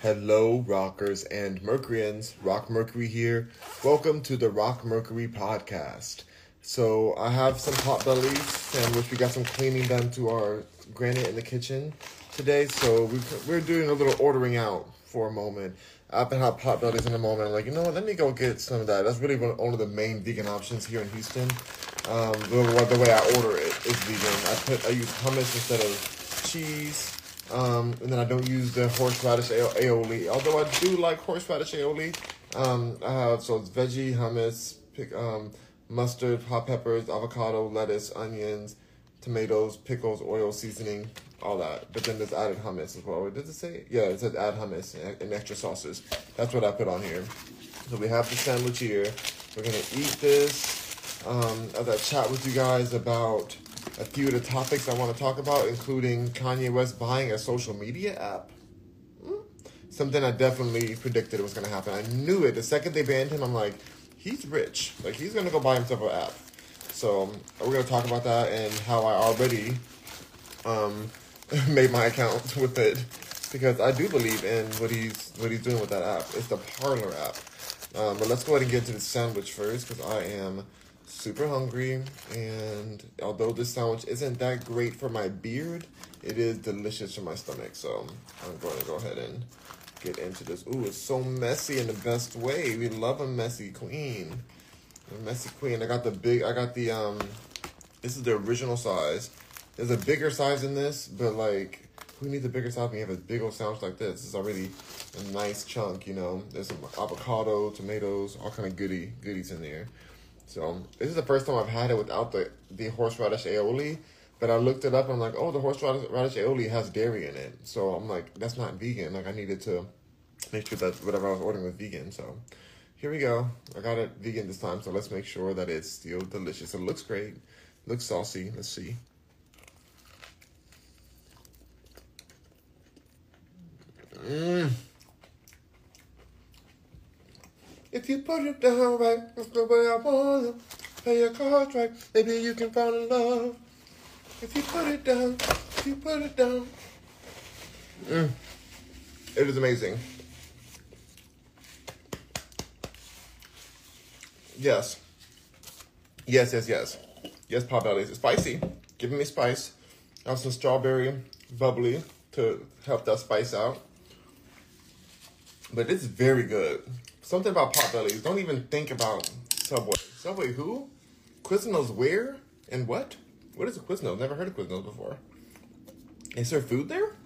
Hello, rockers and Mercuryans. Rock Mercury here. Welcome to the Rock Mercury podcast. So, I have some Potbellies sandwich. We got some cleaning done to our granite in the kitchen today. So, we, we're doing a little ordering out for a moment. I've been had Potbellies in a moment. I'm like, you know what? Let me go get some of that. That's really one, one of the main vegan options here in Houston. Um, the, the way I order it is vegan. I put I use hummus instead of cheese. Um, and then I don't use the horseradish aioli, although I do like horseradish aioli. Um, I have so it's veggie hummus, pick, um, mustard, hot peppers, avocado, lettuce, onions, tomatoes, pickles, oil, seasoning, all that. But then there's added hummus as well. Does it say? Yeah, it says add hummus and, and extra sauces. That's what I put on here. So we have the sandwich here. We're gonna eat this. Um, as I chat with you guys about a few of the topics I want to talk about, including Kanye West buying a social media app. Hmm? Something I definitely predicted was going to happen. I knew it. The second they banned him, I'm like, he's rich. Like, he's going to go buy himself an app. So, we're going to talk about that and how I already um, made my account with it because I do believe in what he's what he's doing with that app. It's the Parler app. Um, but let's go ahead and get to the sandwich first because I am super hungry, and although this sandwich isn't that great for my beard, it is delicious for my stomach. So I'm going to go ahead and get into this. Ooh, it's so messy in the best way. We love a messy queen. A messy queen. I got the big. I got the um. This is the original size. There's a bigger size in this, but like, who needs a bigger size when you have a big old sandwich like this? It's already a nice chunk, you know. There's some avocado, tomatoes, all kind of goody goodies in there. So this is the first time I've had it without the the horseradish aioli. But I looked it up and I'm like, oh, the horseradish aioli has dairy in it. So I'm like, that's not vegan. Like I needed to make sure that whatever I was ordering was vegan. So here we go. I got it vegan this time. So let's make sure that it's still delicious. It looks great. looks saucy. Let's see. Mmm. If you put it down right, that's the way I want it. Play your cards right, maybe you can fall in love. If you put it down, if you put it down. Mm. It is amazing. Yes. Yes, yes, yes. Yes, Potbellies. It's spicy. Giving me spice. I have some strawberry bubbly to help that spice out. But it's very good. Something about Potbellies. Don't even think about Subway. Subway who? Quiznos where? And what? What is a Quiznos? Never heard of Quiznos before. Is there food there?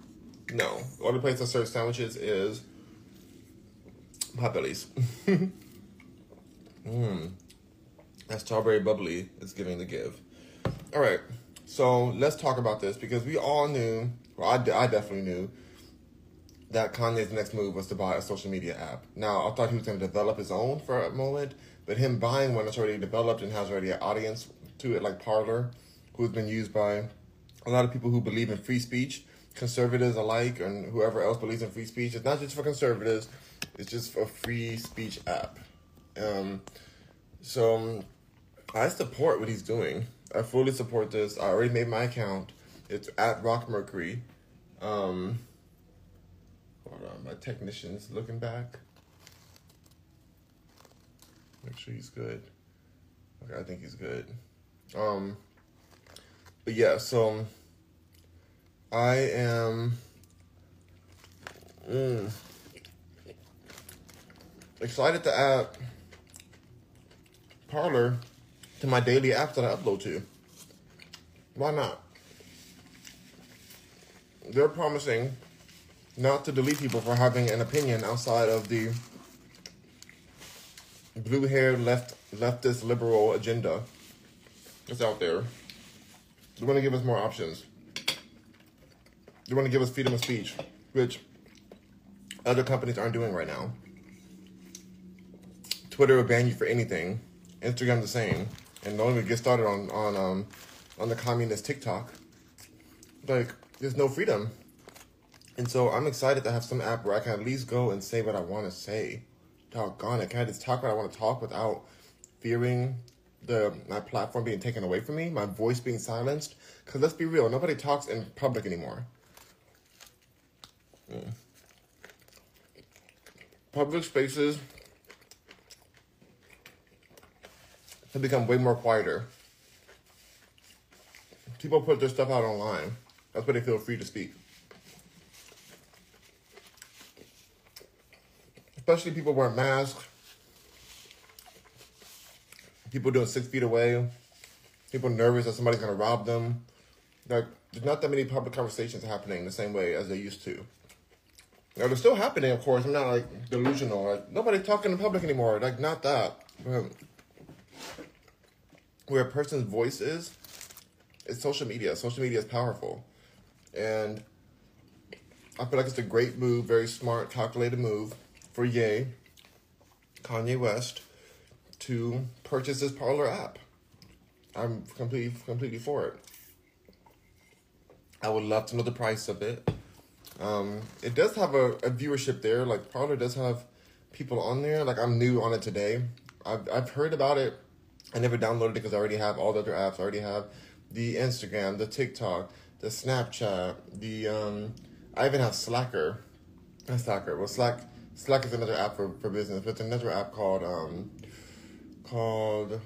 No. The only place that serves sandwiches is Potbellies. Mmm. That strawberry bubbly is giving the give. All right. So let's talk about this because we all knew, well, I, I definitely knew that Kanye's next move was to buy a social media app. Now, I thought he was going to develop his own for a moment, but him buying one that's already developed and has already an audience to it, like Parler, who's been used by a lot of people who believe in free speech, conservatives alike, and whoever else believes in free speech. It's not just for conservatives; it's just a free speech app. Um, so um, I support what he's doing. I fully support this. I already made my account. It's at Rock Mercury. Um, Hold on, my technician's looking back. Make sure he's good. Okay, I think he's good. Um, but yeah, so I am mm, excited to add Parler to my daily apps that I upload to. Why not? They're promising not to delete people for having an opinion outside of the blue haired left leftist liberal agenda that's out there. They want to give us more options. They want to give us freedom of speech, which other companies aren't doing right now. Twitter will ban you for anything. Instagram the same. And don't even get started on on um on the communist TikTok. Like, there's no freedom. And so I'm excited to have some app where I can at least go and say what I want to say. Doggone it. Can I just talk what I want to talk without fearing the my platform being taken away from me, my voice being silenced? Because let's be real, nobody talks in public anymore. Mm. public spaces have become way more quieter. People put their stuff out online. That's where they feel free to speak. Especially people wearing masks. People doing six feet away. People nervous that somebody's gonna rob them. Like there's not that many public conversations happening the same way as they used to. Now they're still happening, of course. I'm not like delusional. Like nobody's talking in public anymore. Like not that. But where a person's voice is, it's social media. Social media is powerful, and I feel like it's a great move, very smart, calculated move for Ye, Kanye West, to purchase this Parler app. I'm completely completely for it. I would love to know the price of it. Um, it does have a, a viewership there. Like Parler does have people on there. Like I'm new on it today. I've I've heard about it. I never downloaded it because I already have all the other apps. I already have the Instagram, the TikTok, the Snapchat, the um. I even have Slacker. Slacker. Well, Slack. Slack is another app for, for business. But it's another app called um. Called.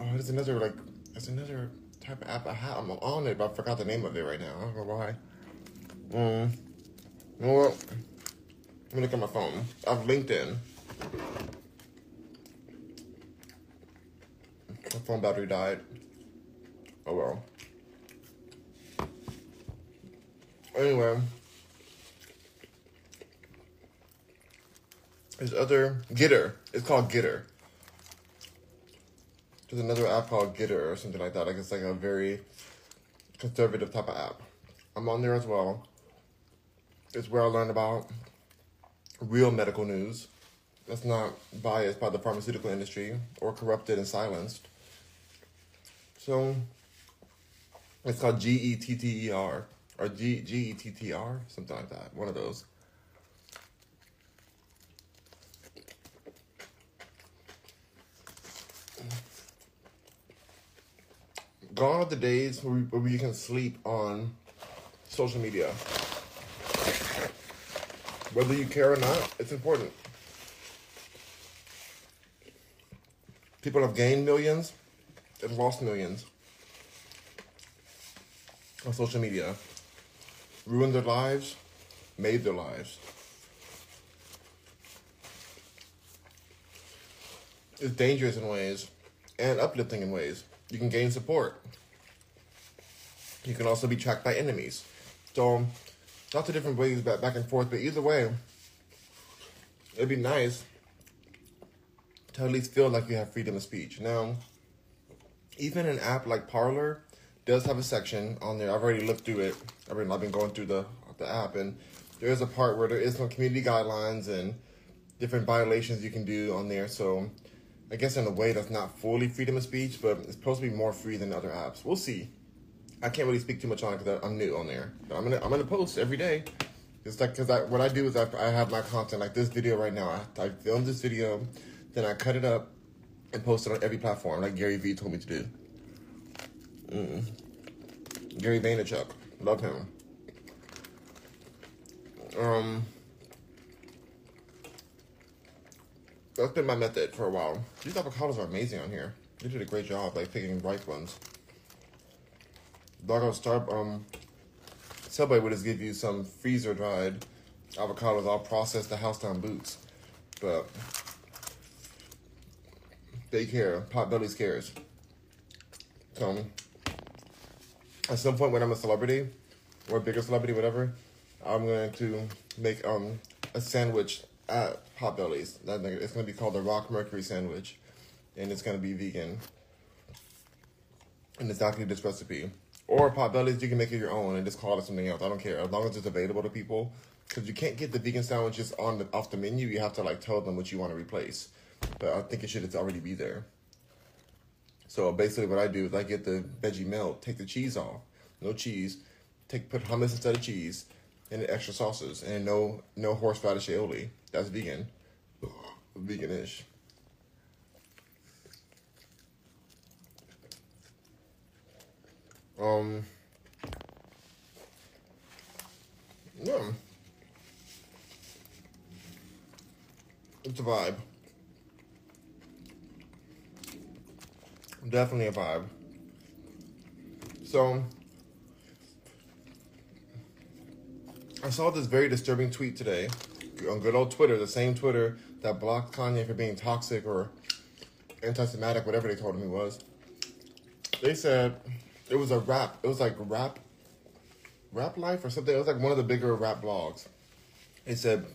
Oh, it's another like. It's another type of app I have. I'm on it, but I forgot the name of it right now. I don't know why. Um, well, let me look at my phone. I have LinkedIn. My phone battery died. Oh well. Anyway, there's other Gettr. It's called Gettr. There's another app called Gettr or something like that. Like it's like a very conservative type of app. I'm on there as well. It's where I learn about real medical news that's not biased by the pharmaceutical industry or corrupted and silenced. So it's called G E T T E R or G G E T T R, something like that. One of those. Gone are the days where, where you can sleep on social media. Whether you care or not, it's important. People have gained millions and lost millions on social media, ruined their lives, made their lives. It's dangerous in ways and uplifting in ways. You can gain support. You can also be tracked by enemies. So, lots of different ways back, and forth, but either way, it'd be nice to at least feel like you have freedom of speech. Now, even an app like Parler does have a section on there. I've already looked through it. I've been, I've been going through the, the app, and there is a part where there is some community guidelines and different violations you can do on there. So, I guess in a way that's not fully freedom of speech, but it's supposed to be more free than other apps. We'll see. I can't really speak too much on it because I'm new on there. But I'm gonna I'm gonna post every day. It's like because I what I do is I, I have my content like this video right now. I, I filmed this video, then I cut it up and post it on every platform like Gary Vee told me to do. Mm. Gary Vaynerchuk, love him. Um, that's been my method for a while. These avocados are amazing on here. You did a great job like picking ripe ones. Dog Star um Subway would just give you some freezer dried avocados all processed to house down boots. But they care. Potbelly's cares. So at some point when I'm a celebrity or a bigger celebrity, whatever, I'm going to make um a sandwich at Potbelly's. That it's to be called the Rock Mercury sandwich, and it's to be vegan. And it's actually this recipe. Or Potbelly's, you can make it your own and just call it something else. I don't care as long as it's available to people. Because you can't get the vegan sandwiches on the off the menu. You have to like tell them what you want to replace. But I think it should already be there. So basically, what I do is I get the veggie melt, take the cheese off, no cheese, take put hummus instead of cheese, and extra sauces, and no no horseradish aioli. That's vegan, veganish. Um. Yeah. It's a vibe. Definitely a vibe. So, I saw this very disturbing tweet today on good old Twitter, the same Twitter that blocked Kanye for being toxic or anti-Semitic, whatever they told him he was. They said it was a rap. It was like rap, rap life or something. It was like one of the bigger rap blogs. They said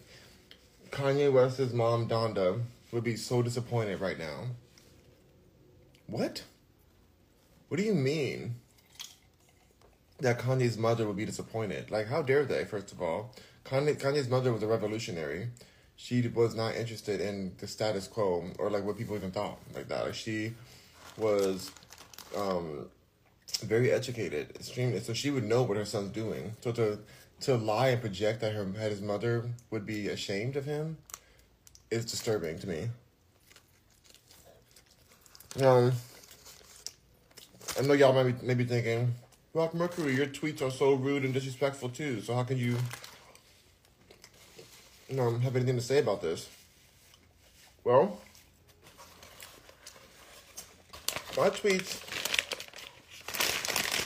Kanye West's mom Donda would be so disappointed right now. What? What do you mean? That Kanye's mother would be disappointed? Like, how dare they? First of all, Kanye, Kanye's mother was a revolutionary. She was not interested in the status quo or like what people even thought like that. Like she was um, very educated, extremely. So she would know what her son's doing. So to to lie and project that her that his mother would be ashamed of him is disturbing to me. Um, I know y'all might be, may be thinking, Rock Mercury, your tweets are so rude and disrespectful too. So how can you, know, have anything to say about this? Well, my tweets,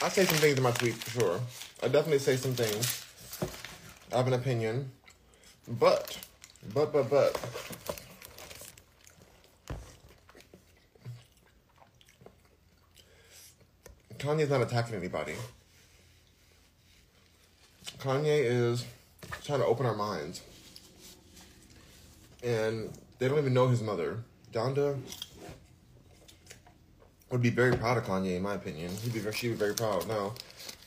I say some things in my tweets for sure. I definitely say some things. I have an opinion, but, but, but, but. Kanye's not attacking anybody. Kanye is trying to open our minds. And they don't even know his mother. Donda would be very proud of Kanye, in my opinion. He'd be she'd be very proud. Now,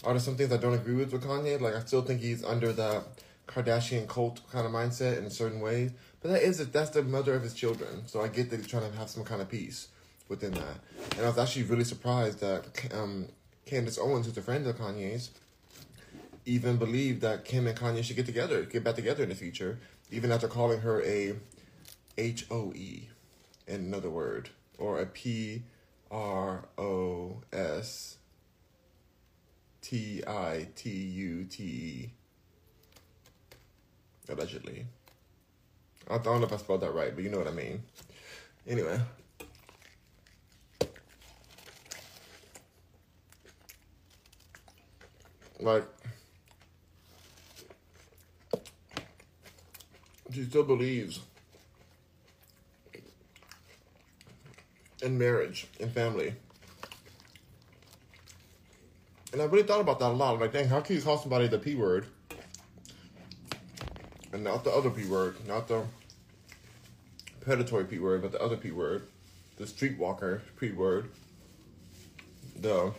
are there some things I don't agree with with Kanye? Like, I still think he's under that Kardashian cult kind of mindset in certain ways. But that is that's the mother of his children. So I get that he's trying to have some kind of peace within that. And I was actually really surprised that um, Candace Owens, who's a friend of Kanye's, even believed that Kim and Kanye should get together, get back together in the future, even after calling her a H O E, in another word, or a P R O S T I T U T E. Allegedly. I don't know if I spelled that right, but you know what I mean. Anyway. Like, she still believes in marriage and family. And I really thought about that a lot. Like, dang, how can you call somebody the P word? And not the other P word, not the predatory P word, but the other P word, the streetwalker P word, the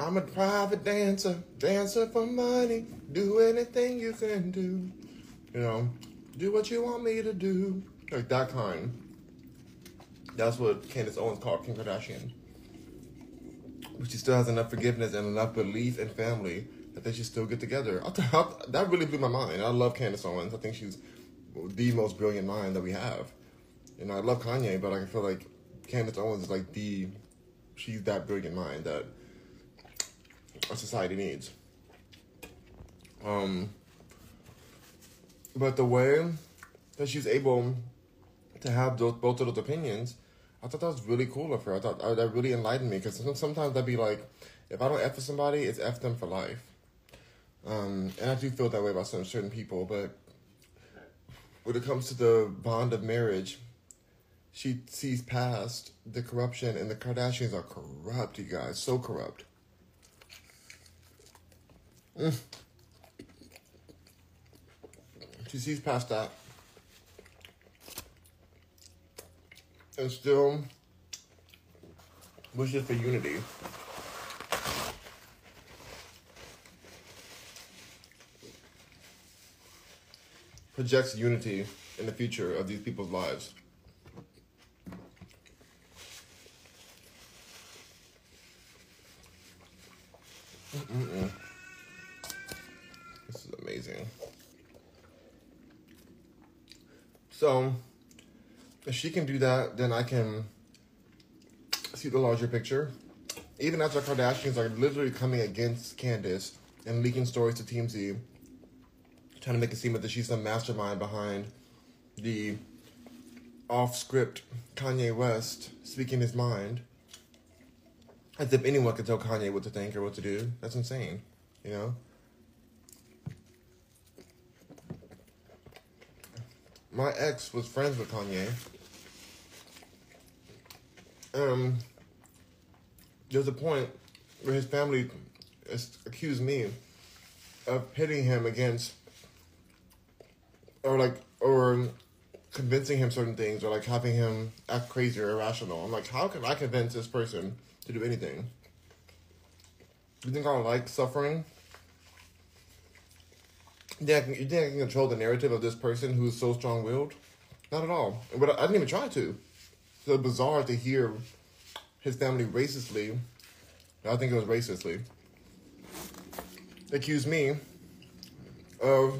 I'm a private dancer, dancer for money, do anything you can do. You know, do what you want me to do. Like that kind. That's what Candace Owens called Kim Kardashian. But she still has enough forgiveness and enough belief in family that they should still get together. I th- I, that really blew my mind. I love Candace Owens. I think she's the most brilliant mind that we have. Know, I love Kanye, but I feel like Candace Owens is like the, she's that brilliant mind that our society needs. Um, but the way that she's able to have those both of those opinions, I thought that was really cool of her. I thought uh, that really enlightened me because sometimes I'd be like, if I don't f with somebody, it's f them for life. Um, and I do feel that way about some certain people, but when it comes to the bond of marriage, she sees past the corruption, and the Kardashians are corrupt, you guys, so corrupt. Mm. She past that. And still wishes for unity. Projects unity in the future of these people's lives. Mm-mm. Amazing. So, if she can do that, then I can see the larger picture. Even after Kardashians are literally coming against Candace and leaking stories to TMZ, trying to make it seem that she's some mastermind behind the off script Kanye West speaking his mind. As if anyone could tell Kanye what to think or what to do. That's insane, you know? My ex was friends with Kanye. Um, there was a point where his family accused me of pitting him against, or like, or convincing him certain things, or like having him act crazy or irrational. I'm like, how can I convince this person to do anything? You think I like suffering? You think, I can, you think I can control the narrative of this person who's so strong willed? Not at all. But I didn't even try to. So bizarre to hear his family racistly, I think it was racistly, accuse me of,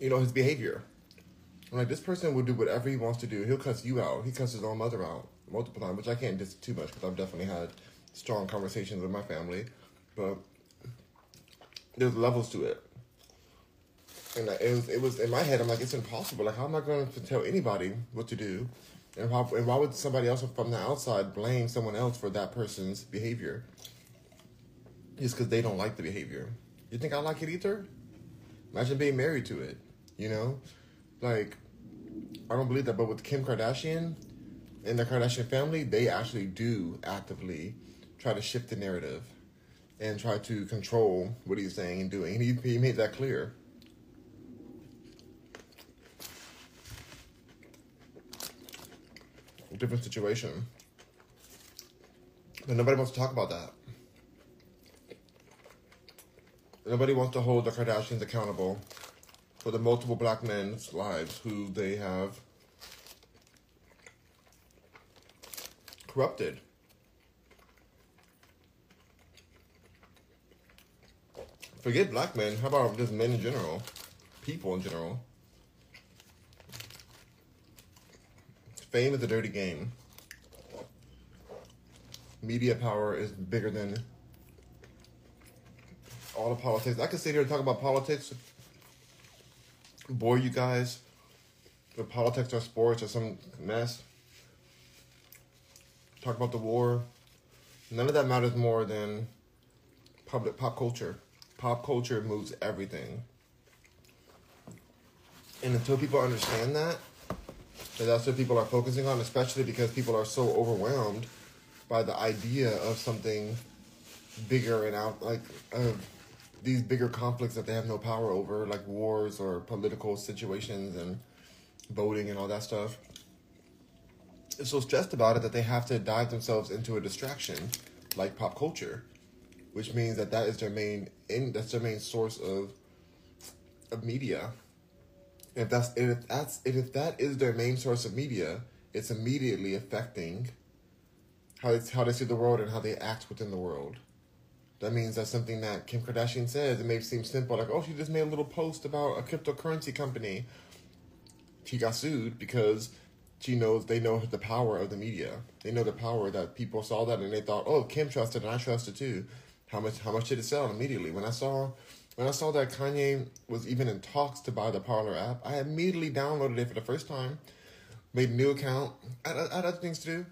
you know, his behavior. I'm like, this person will do whatever he wants to do. He'll cuss you out. He cussed his own mother out multiple times, which I can't diss too much because I've definitely had strong conversations with my family. But there's levels to it. And it was, it was in my head. I'm like, it's impossible. Like, how am I going to tell anybody what to do? And why, and why would somebody else from the outside blame someone else for that person's behavior? Just because they don't like the behavior. You think I like it either? Imagine being married to it. You know, like I don't believe that. But with Kim Kardashian and the Kardashian family, they actually do actively try to shift the narrative and try to control what he's saying and doing. And he, he made that clear. Different situation. But nobody wants to talk about that. Nobody wants to hold the Kardashians accountable for the multiple black men's lives who they have corrupted. Forget black men. How about just men in general? People in general. Fame is a dirty game. Media power is bigger than all the politics. I could sit here and talk about politics, bore you guys with politics or sports or some mess. Talk about the war. None of that matters more than public pop culture pop culture moves everything. And until people understand that, that that's what people are focusing on, especially because people are so overwhelmed by the idea of something bigger and out like uh, these bigger conflicts that they have no power over, like wars or political situations and voting and all that stuff. They're so stressed about it that they have to dive themselves into a distraction like pop culture which means that that is their main in that's their main source of of media. And If that's if that's if that is their main source of media, it's immediately affecting how they, how they see the world and how they act within the world. That means that something that Kim Kardashian says, it may seem simple, like, oh, she just made a little post about a cryptocurrency company. She got sued because she knows they know the power of the media. They know the power that people saw that and they thought, oh, Kim trusted and I trusted too. How much how much did it sell immediately? When I saw when I saw that Kanye was even in talks to buy the Parler app, I immediately downloaded it for the first time, made a new account. I, I had other things to do.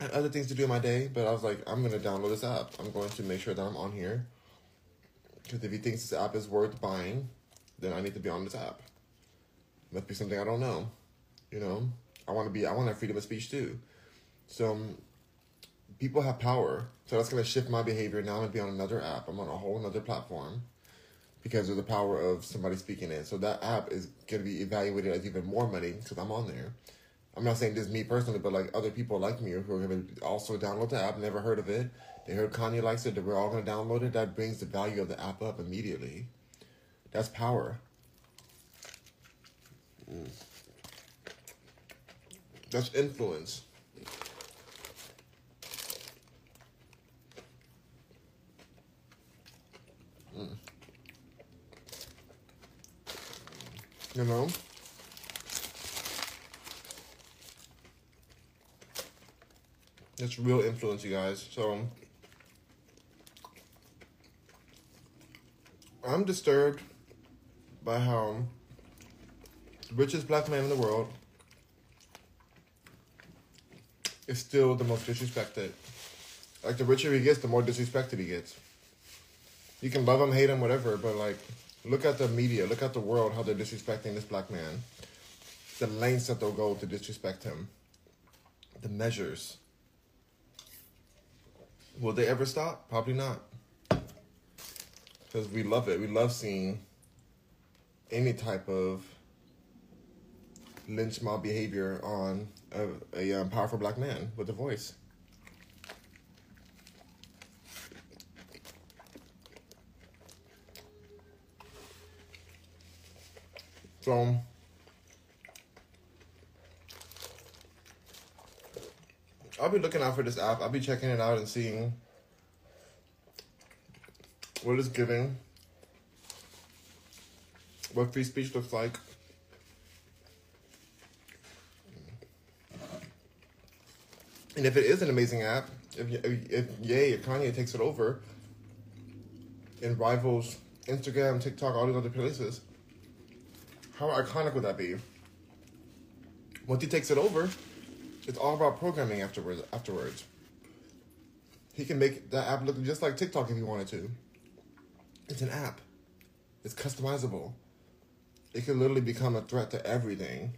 I had other things to do in my day, but I was like, I'm gonna download this app. I'm going to make sure that I'm on here. Because if he thinks this app is worth buying, then I need to be on this app. Must be something I don't know. You know, I want to be. I want to have freedom of speech too. So um, people have power. So that's going to shift my behavior. Now I'm going to be on another app. I'm on a whole other platform because of the power of somebody speaking it. So that app is going to be evaluated as even more money because I'm on there. I'm not saying this me personally, but like other people like me who are going to also download the app, never heard of it. They heard Kanye likes it, that we're all going to download it. That brings the value of the app up immediately. That's power. Mm. That's influence. Mm. You know? It's real influence, you guys. So I'm disturbed by how the richest black man in the world is still the most disrespected. Like the richer he gets, the more disrespected he gets. You can love him, hate him, whatever, but like, look at the media, look at the world, how they're disrespecting this black man. The lengths that they'll go to disrespect him. The measures. Will they ever stop? Probably not. Because we love it. We love seeing any type of lynch mob behavior on a, a um, powerful black man with a voice. So, I'll be looking out for this app. I'll be checking it out and seeing what it's giving, what free speech looks like. And if it is an amazing app, if if, if Ye or Kanye takes it over and rivals Instagram, TikTok, all these other places, how iconic would that be? Once he takes it over, it's all about programming afterwards. Afterwards, he can make that app look just like TikTok if he wanted to. It's an app. It's customizable. It could literally become a threat to everything.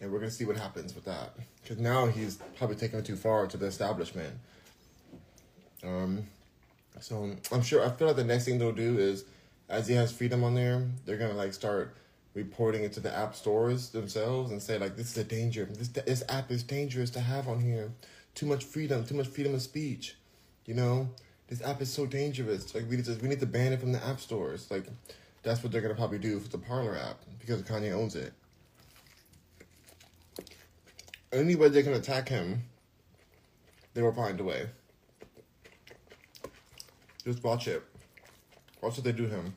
And we're gonna see what happens with that. Because now he's probably taking it too far to the establishment. Um, so I'm sure. I feel like the next thing they'll do is, as he has freedom on there, they're gonna like start reporting it to the app stores themselves and say like, this is a danger. This this app is dangerous to have on here. Too much freedom. Too much freedom of speech. You know, this app is so dangerous. Like we need to we need to ban it from the app stores. Like that's what they're gonna probably do for the Parler app because Kanye owns it. Any way they can attack him, they will find a way. Just watch it. Watch what they do him.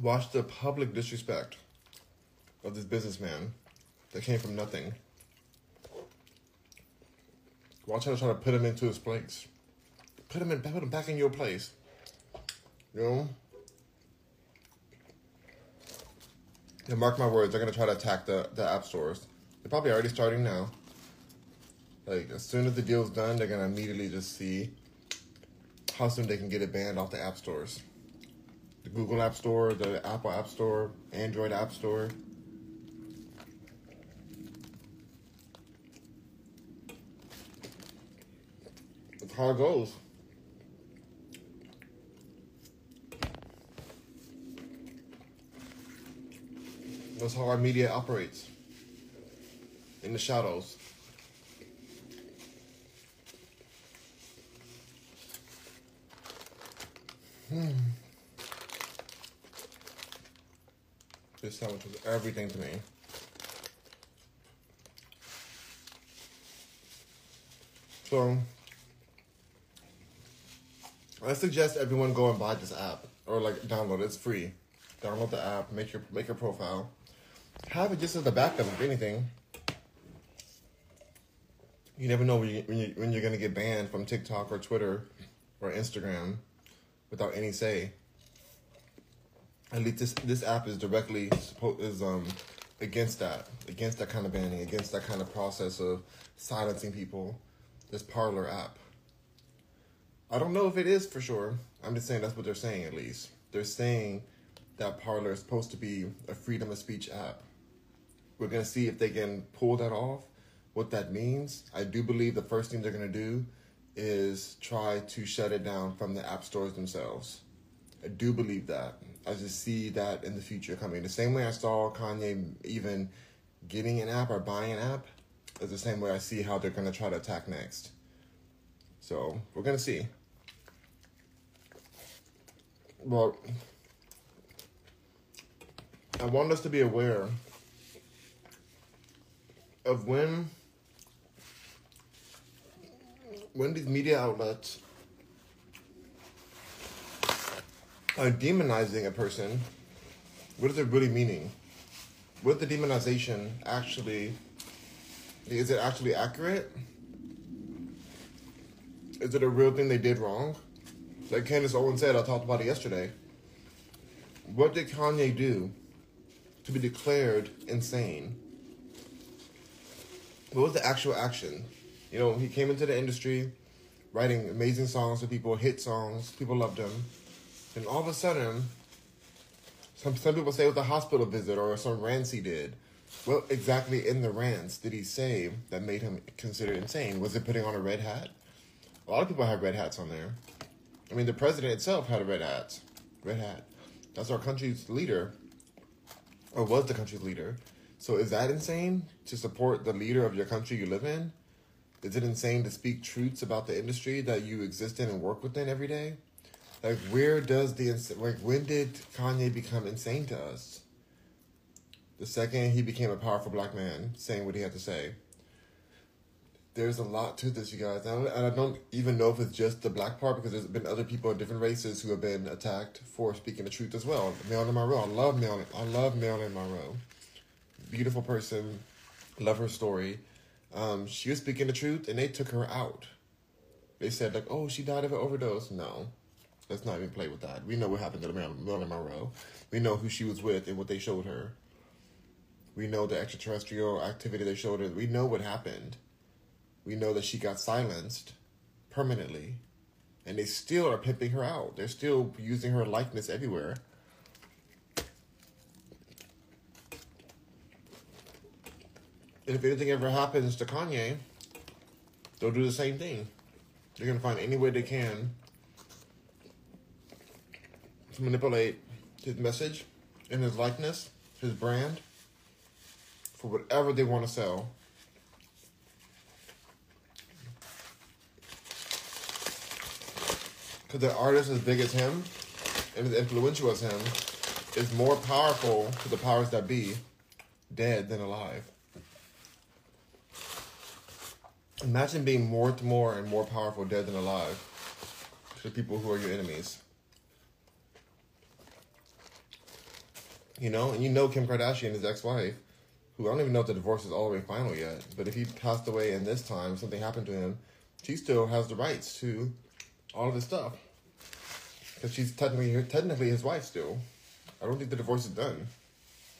Watch the public disrespect of this businessman that came from nothing. Watch how they try to put him into his place. Put him in, put him back in your place. You know. And mark my words, they're gonna try to attack the the app stores. They're probably already starting now. Like as soon as the deal's done, they're gonna immediately just see how soon they can get it banned off the app stores. The Google App Store, the Apple App Store, Android App Store. That's how it goes. That's how our media operates. In the shadows. Hmm. This sandwich was everything to me. So, I suggest everyone go and buy this app or like download it. It's free. Download the app, make your make your profile, have it just as a backup if anything. You never know when you when you when you're gonna get banned from TikTok or Twitter or Instagram without any say. At least this this app is directly is um against that against that kind of banning against that kind of process of silencing people. This Parler app. I don't know if it is for sure. I'm just saying that's what they're saying at least. They're saying that Parler is supposed to be a freedom of speech app. We're gonna see if they can pull that off. What that means, I do believe the first thing they're gonna do is try to shut it down from the app stores themselves. I do believe that. I just see that in the future coming. The same way I saw Kanye even getting an app or buying an app is the same way I see how they're gonna try to attack next. So we're gonna see. Well, I want us to be aware of when when these media outlets are demonizing a person, what is it really meaning? What the demonization actually is it actually accurate? Is it a real thing they did wrong? Like Candace Owens said, I talked about it yesterday. what did Kanye do to be declared insane? What was the actual action? You know, he came into the industry writing amazing songs for people, hit songs, people loved him. And all of a sudden, some, some people say it was a hospital visit or some rants he did. What exactly in the rants did he say that made him considered insane? Was it putting on a red hat? A lot of people have red hats on there. I mean, the president itself had a red hat. Red hat. That's our country's leader, or was the country's leader. So is that insane to support the leader of your country you live in? Is it insane to speak truths about the industry that you exist in and work within every day? Like, where does the like when did Kanye become insane to us? The second he became a powerful black man, saying what he had to say. There's a lot to this, you guys, and I don't even know if it's just the black part because there's been other people of different races who have been attacked for speaking the truth as well. Marilyn Monroe, I love Marilyn. I love Marilyn Monroe. Beautiful person, love her story um, she was speaking the truth, and they took her out. They said like, "Oh, she died of an overdose." No, let's not even play with that. We know what happened to Marilyn Monroe. We know who she was with and what they showed her. We know the extraterrestrial activity they showed her. We know what happened. We know that she got silenced permanently, and they still are pimping her out. They're still using her likeness everywhere. And if anything ever happens to Kanye, they'll do the same thing. They're going to find any way they can to manipulate his message and his likeness, his brand, for whatever they want to sell. Because the artist as big as him and as influential as him is more powerful to the powers that be dead than alive. Imagine being more more and more powerful dead than alive to the people who are your enemies. You know, and you know Kim Kardashian, his ex-wife, who I don't even know if the divorce is all the way final yet, but if he passed away in this time, something happened to him, she still has the rights to all of his stuff. Because she's technically technically his wife still. I don't think the divorce is done.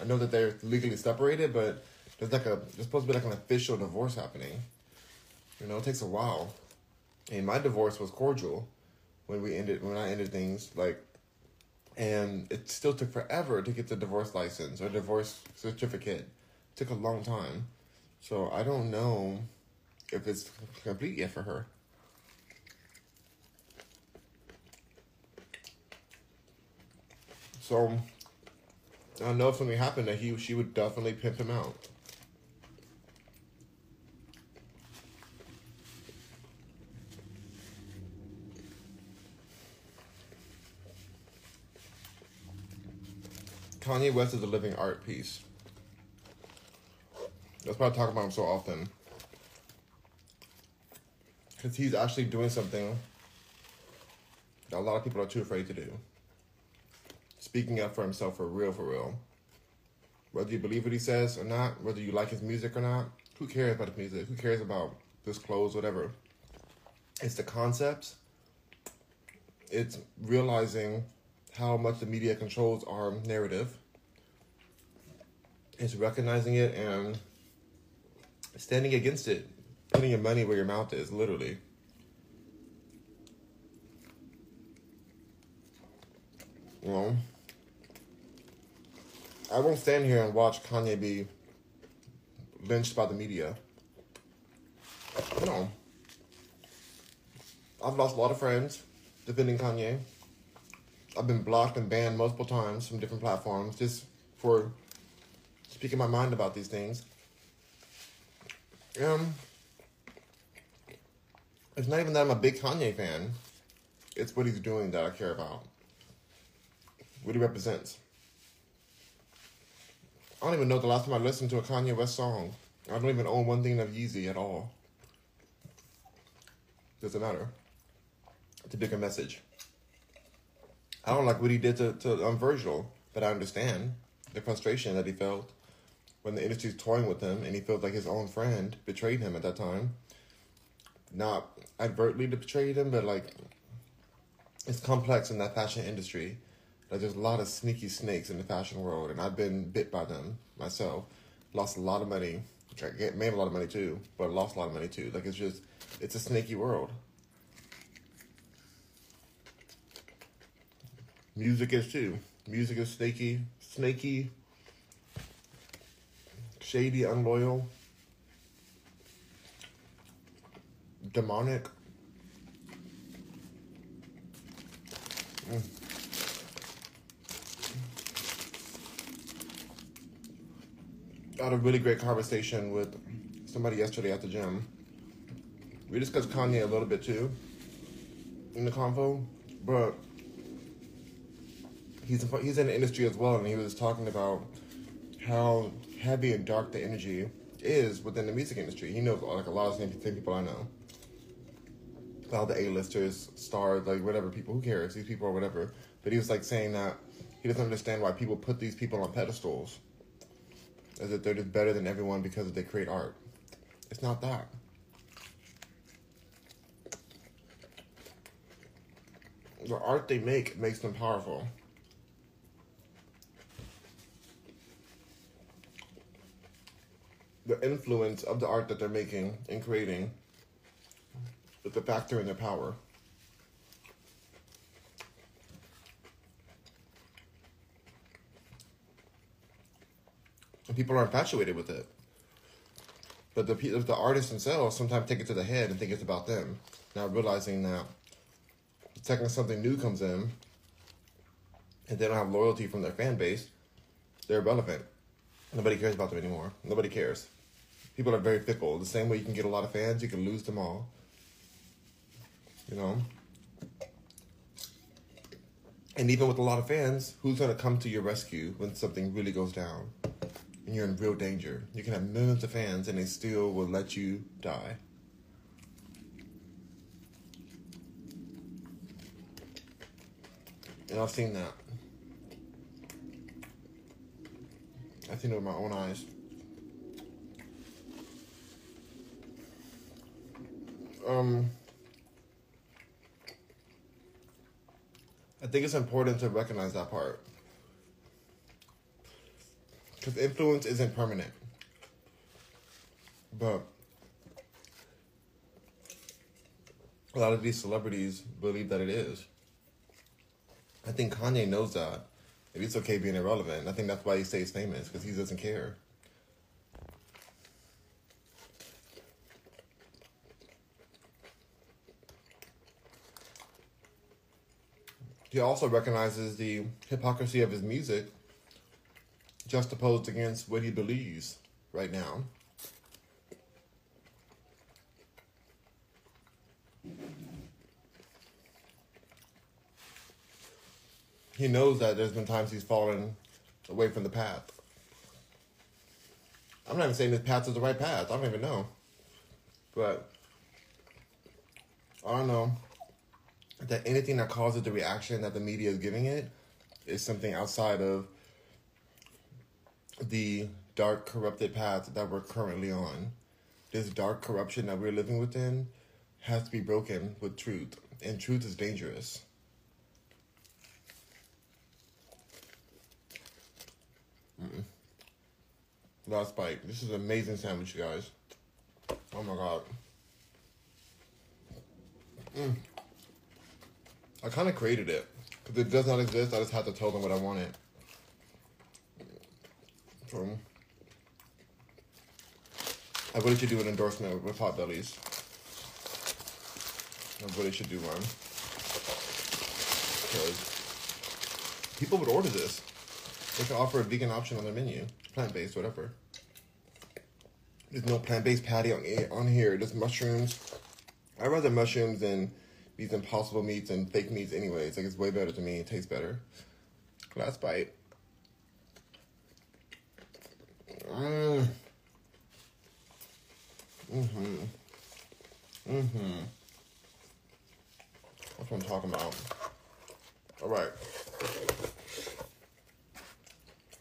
I know that they're legally separated, but there's like a there's supposed to be like an official divorce happening. You know, it takes a while. And my divorce was cordial when we ended when I ended things like and it still took forever to get the divorce license or divorce certificate. It took a long time. So I don't know if it's complete yet for her. So I know if something happened that he she would definitely pimp him out. Kanye West is a living art piece. That's why I talk about him so often. Because he's actually doing something that a lot of people are too afraid to do. Speaking up for himself for real, for real. Whether you believe what he says or not, whether you like his music or not, who cares about his music? Who cares about his clothes, whatever? It's the concepts. It's realizing how much the media controls our narrative. It's recognizing it and standing against it, putting your money where your mouth is, literally. Know, I won't stand here and watch Kanye be lynched by the media. No. I've lost a lot of friends defending Kanye. I've been blocked and banned multiple times from different platforms just for speaking my mind about these things. Um, it's not even that I'm a big Kanye fan. It's what he's doing that I care about. What he represents. I don't even know the last time I listened to a Kanye West song. I don't even own one thing of Yeezy at all. Doesn't matter. It's a bigger message. I don't like what he did to, to um, Virgil, but I understand the frustration that he felt when the industry's toying with him and he felt like his own friend betrayed him at that time. Not overtly betrayed him, but like it's complex in that fashion industry. Like there's a lot of sneaky snakes in the fashion world, and I've been bit by them myself. Lost a lot of money. Made a lot of money too, but lost a lot of money too. Like it's just, it's a snaky world. Music is too. Music is snaky, snaky, shady, unloyal, demonic. Mm. I had a really great conversation with somebody yesterday at the gym. We discussed Kanye a little bit too in the convo, but he's he's in the industry as well, and he was talking about how heavy and dark the energy is within the music industry. He knows like a lot of same, same people I know. All the A-listers, stars, like whatever people, who cares? These people or whatever. But he was like saying that he doesn't understand why people put these people on pedestals as if they're just better than everyone because they create art. It's not that. The art they make makes them powerful. The influence of the art that they're making and creating is a factor in their power. and people are infatuated with it. But the the artists themselves sometimes take it to the head and think it's about them, not realizing that the second something new comes in, and they don't have loyalty from their fan base, they're irrelevant. Nobody cares about them anymore. Nobody cares. People are very fickle. The same way you can get a lot of fans, you can lose them all. You know? And even with a lot of fans, who's going to come to your rescue when something really goes down? and you're in real danger. You can have millions of fans and they still will let you die. And I've seen that. I've seen it with my own eyes. Um, I think it's important to recognize that part. Because influence isn't permanent. But a lot of these celebrities believe that it is. I think Kanye knows that. It's okay being irrelevant. I think that's why he stays famous, because he doesn't care. He also recognizes the hypocrisy of his music juxtaposed against what he believes right now. He knows that there's been times he's fallen away from the path. I'm not even saying this path is the right path. I don't even know. But I don't know that anything that causes the reaction that the media is giving it is something outside of the dark, corrupted path that we're currently on. This dark corruption that we're living within has to be broken with truth, and truth is dangerous. Mm-mm. Last bite. This is an amazing sandwich, you guys. Oh my god. Mm. I kind of created it because it does not exist. I just had to tell them what I wanted. I really should do an endorsement with Potbelly's. I really should do one. Because people would order this. They could offer a vegan option on their menu. Plant-based, whatever. There's no plant-based patty on, on here. There's mushrooms. i rather mushrooms than these impossible meats and fake meats anyways. Like, it's way better to me. It tastes better. Last bite. Mm. Mm-hmm. Mm-hmm. That's what I'm talking about. All right.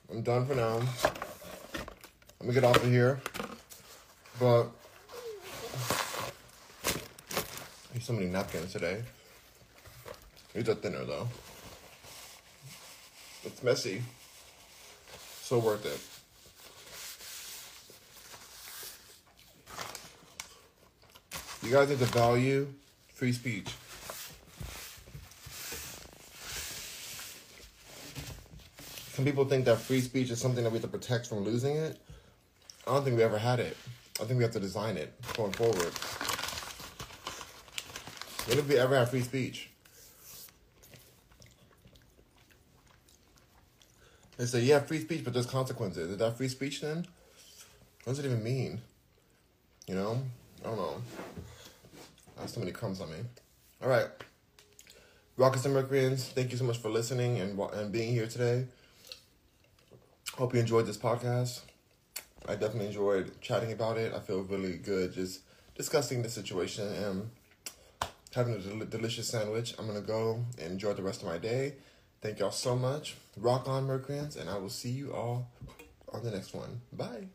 I'm done for now. Let me get off of here. But so many napkins today. These are thinner though. It's messy. So worth it. You guys need to value free speech. Some people think that free speech is something that we have to protect from losing it. I don't think we ever had it. I think we have to design it going forward. When have we ever have free speech? They say, yeah, free speech, but there's consequences. Is that free speech then? What does it even mean? You know? I don't know. That's so many crumbs on me. All right. Rockets and Mercuryans, thank you so much for listening and, and being here today. Hope you enjoyed this podcast. I definitely enjoyed chatting about it. I feel really good just discussing the situation and having a del- delicious sandwich. I'm going to go and enjoy the rest of my day. Thank y'all so much. Rock on, Mercuryans, and I will see you all on the next one. Bye.